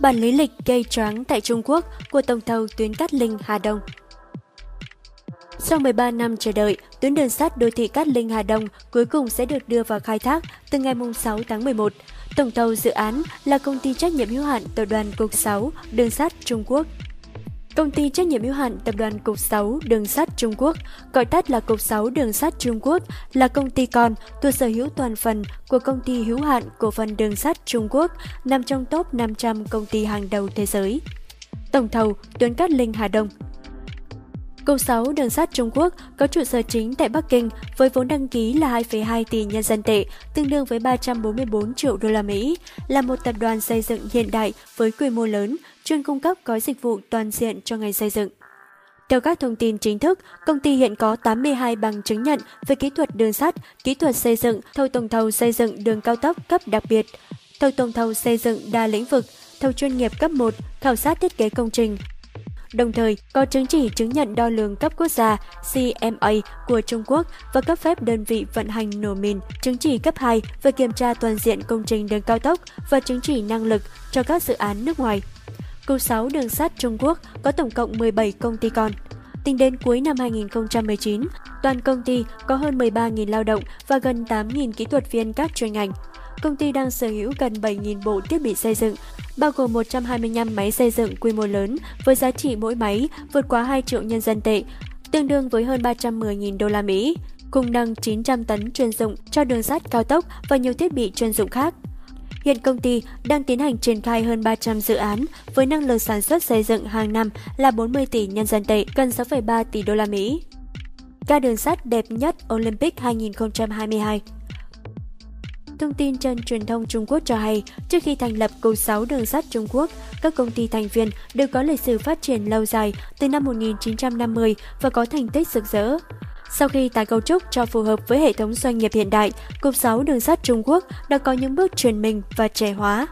Bản lý lịch gây choáng tại Trung Quốc của tổng thầu tuyến Cát Linh Hà Đông. Sau 13 năm chờ đợi, tuyến đường sắt đô thị Cát Linh Hà Đông cuối cùng sẽ được đưa vào khai thác từ ngày 6 tháng 11. Tổng thầu dự án là công ty trách nhiệm hữu hạn Tập đoàn Cục 6 Đường sắt Trung Quốc. Công ty trách nhiệm hữu hạn Tập đoàn Cục 6 Đường sắt Trung Quốc, gọi tắt là Cục 6 Đường sắt Trung Quốc, là công ty con thuộc sở hữu toàn phần của công ty hữu hạn cổ phần đường sắt Trung Quốc, nằm trong top 500 công ty hàng đầu thế giới. Tổng thầu tuấn Cát Linh Hà Đông Cục 6 đường sắt Trung Quốc có trụ sở chính tại Bắc Kinh với vốn đăng ký là 2,2 tỷ nhân dân tệ, tương đương với 344 triệu đô la Mỹ, là một tập đoàn xây dựng hiện đại với quy mô lớn, chuyên cung cấp gói dịch vụ toàn diện cho ngành xây dựng. Theo các thông tin chính thức, công ty hiện có 82 bằng chứng nhận về kỹ thuật đường sắt, kỹ thuật xây dựng, thầu tổng thầu xây dựng đường cao tốc cấp đặc biệt, thầu tổng thầu xây dựng đa lĩnh vực, thầu chuyên nghiệp cấp 1, khảo sát thiết kế công trình, đồng thời có chứng chỉ chứng nhận đo lường cấp quốc gia CMA của Trung Quốc và cấp phép đơn vị vận hành nổ mìn, chứng chỉ cấp 2 về kiểm tra toàn diện công trình đường cao tốc và chứng chỉ năng lực cho các dự án nước ngoài. Cục 6 đường sắt Trung Quốc có tổng cộng 17 công ty con. Tính đến cuối năm 2019, toàn công ty có hơn 13.000 lao động và gần 8.000 kỹ thuật viên các chuyên ngành. Công ty đang sở hữu gần 7.000 bộ thiết bị xây dựng, bao gồm 125 máy xây dựng quy mô lớn với giá trị mỗi máy vượt quá 2 triệu nhân dân tệ, tương đương với hơn 310.000 đô la Mỹ, cùng nâng 900 tấn chuyên dụng cho đường sắt cao tốc và nhiều thiết bị chuyên dụng khác. Hiện công ty đang tiến hành triển khai hơn 300 dự án với năng lực sản xuất xây dựng hàng năm là 40 tỷ nhân dân tệ, gần 6,3 tỷ đô la Mỹ. Ga đường sắt đẹp nhất Olympic 2022 Thông tin trên truyền thông Trung Quốc cho hay, trước khi thành lập Cục 6 đường sắt Trung Quốc, các công ty thành viên đều có lịch sử phát triển lâu dài từ năm 1950 và có thành tích rực rỡ. Sau khi tái cấu trúc cho phù hợp với hệ thống doanh nghiệp hiện đại, Cục 6 đường sắt Trung Quốc đã có những bước chuyển mình và trẻ hóa.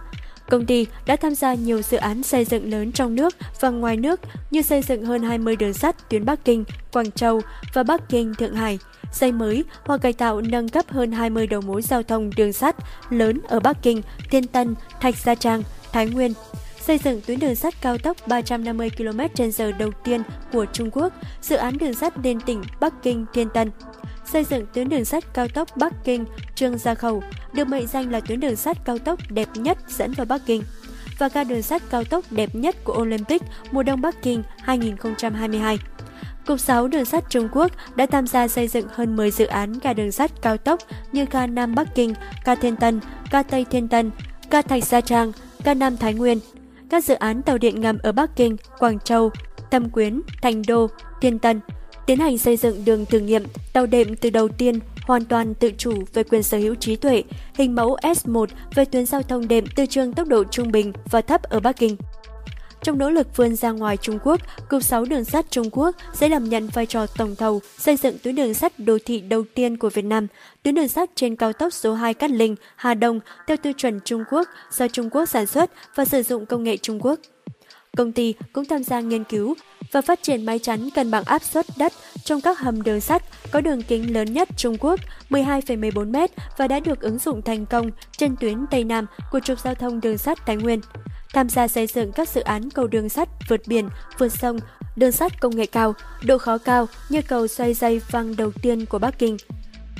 Công ty đã tham gia nhiều dự án xây dựng lớn trong nước và ngoài nước như xây dựng hơn 20 đường sắt tuyến Bắc Kinh, Quảng Châu và Bắc Kinh, Thượng Hải, xây mới hoặc cải tạo nâng cấp hơn 20 đầu mối giao thông đường sắt lớn ở Bắc Kinh, Thiên Tân, Thạch Gia Trang, Thái Nguyên, xây dựng tuyến đường sắt cao tốc 350 km/h đầu tiên của Trung Quốc, dự án đường sắt liên tỉnh Bắc Kinh Thiên Tân, xây dựng tuyến đường sắt cao tốc Bắc Kinh Trương Gia Khẩu, được mệnh danh là tuyến đường sắt cao tốc đẹp nhất dẫn vào Bắc Kinh và ga đường sắt cao tốc đẹp nhất của Olympic mùa đông Bắc Kinh 2022. Cục 6 Đường sắt Trung Quốc đã tham gia xây dựng hơn 10 dự án ga đường sắt cao tốc như ga Nam Bắc Kinh, ga Thiên Tân, ga Tây Thiên Tân, ga Thạch Gia Trang, ga Nam Thái Nguyên. Các dự án tàu điện ngầm ở Bắc Kinh, Quảng Châu, Thâm Quyến, Thành Đô, Thiên Tân tiến hành xây dựng đường thử nghiệm tàu đệm từ đầu tiên hoàn toàn tự chủ về quyền sở hữu trí tuệ, hình mẫu S1 về tuyến giao thông đệm từ trường tốc độ trung bình và thấp ở Bắc Kinh. Trong nỗ lực vươn ra ngoài Trung Quốc, Cục 6 đường sắt Trung Quốc sẽ đảm nhận vai trò tổng thầu xây dựng tuyến đường sắt đô thị đầu tiên của Việt Nam, tuyến đường sắt trên cao tốc số 2 Cát Linh, Hà Đông theo tiêu chuẩn Trung Quốc do Trung Quốc sản xuất và sử dụng công nghệ Trung Quốc. Công ty cũng tham gia nghiên cứu và phát triển máy chắn cân bằng áp suất đất trong các hầm đường sắt có đường kính lớn nhất Trung Quốc 12,14 m và đã được ứng dụng thành công trên tuyến Tây Nam của trục giao thông đường sắt Thái Nguyên tham gia xây dựng các dự án cầu đường sắt vượt biển, vượt sông, đường sắt công nghệ cao, độ khó cao như cầu xoay dây văng đầu tiên của Bắc Kinh,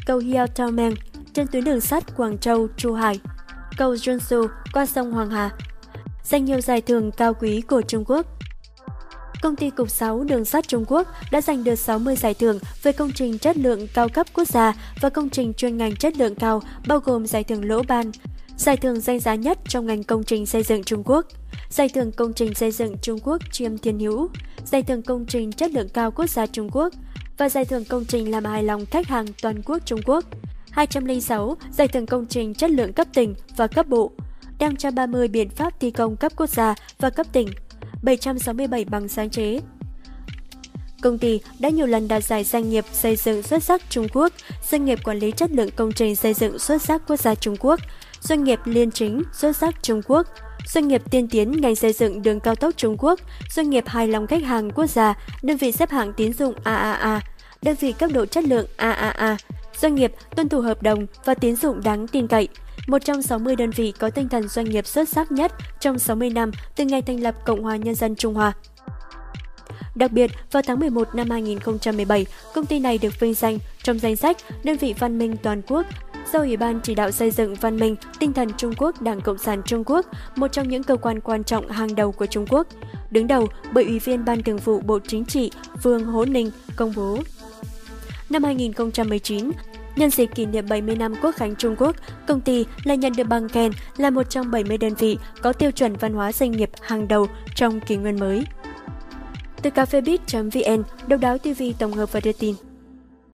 cầu Hiao Tao Meng trên tuyến đường sắt Quảng Châu, Chu Hải, cầu Junsu qua sông Hoàng Hà giành nhiều giải thưởng cao quý của Trung Quốc Công ty Cục 6 Đường sắt Trung Quốc đã giành được 60 giải thưởng về công trình chất lượng cao cấp quốc gia và công trình chuyên ngành chất lượng cao, bao gồm giải thưởng Lỗ Ban, giải thưởng danh giá nhất trong ngành công trình xây dựng Trung Quốc, giải thưởng công trình xây dựng Trung Quốc Chiêm Thiên Hữu, giải thưởng công trình chất lượng cao quốc gia Trung Quốc và giải thưởng công trình làm hài lòng khách hàng toàn quốc Trung Quốc. 206 giải thưởng công trình chất lượng cấp tỉnh và cấp bộ, đang cho 30 biện pháp thi công cấp quốc gia và cấp tỉnh, 767 bằng sáng chế. Công ty đã nhiều lần đạt giải doanh nghiệp xây dựng xuất sắc Trung Quốc, doanh nghiệp quản lý chất lượng công trình xây dựng xuất sắc quốc gia Trung Quốc, doanh nghiệp liên chính xuất sắc Trung Quốc, doanh nghiệp tiên tiến ngành xây dựng đường cao tốc Trung Quốc, doanh nghiệp hài lòng khách hàng quốc gia, đơn vị xếp hạng tín dụng AAA, đơn vị cấp độ chất lượng AAA, doanh nghiệp tuân thủ hợp đồng và tín dụng đáng tin cậy, một trong 60 đơn vị có tinh thần doanh nghiệp xuất sắc nhất trong 60 năm từ ngày thành lập Cộng hòa Nhân dân Trung Hoa. Đặc biệt, vào tháng 11 năm 2017, công ty này được vinh danh trong danh sách đơn vị văn minh toàn quốc do Ủy ban chỉ đạo xây dựng văn minh tinh thần Trung Quốc Đảng Cộng sản Trung Quốc, một trong những cơ quan quan trọng hàng đầu của Trung Quốc. Đứng đầu bởi Ủy viên Ban Thường vụ Bộ Chính trị Vương Hố Ninh công bố. Năm 2019, Nhân dịp kỷ niệm 70 năm Quốc khánh Trung Quốc, công ty lại nhận được bằng khen là một trong 70 đơn vị có tiêu chuẩn văn hóa doanh nghiệp hàng đầu trong kỷ nguyên mới. Từ cafebiz.vn độc đáo TV tổng hợp và đưa tin.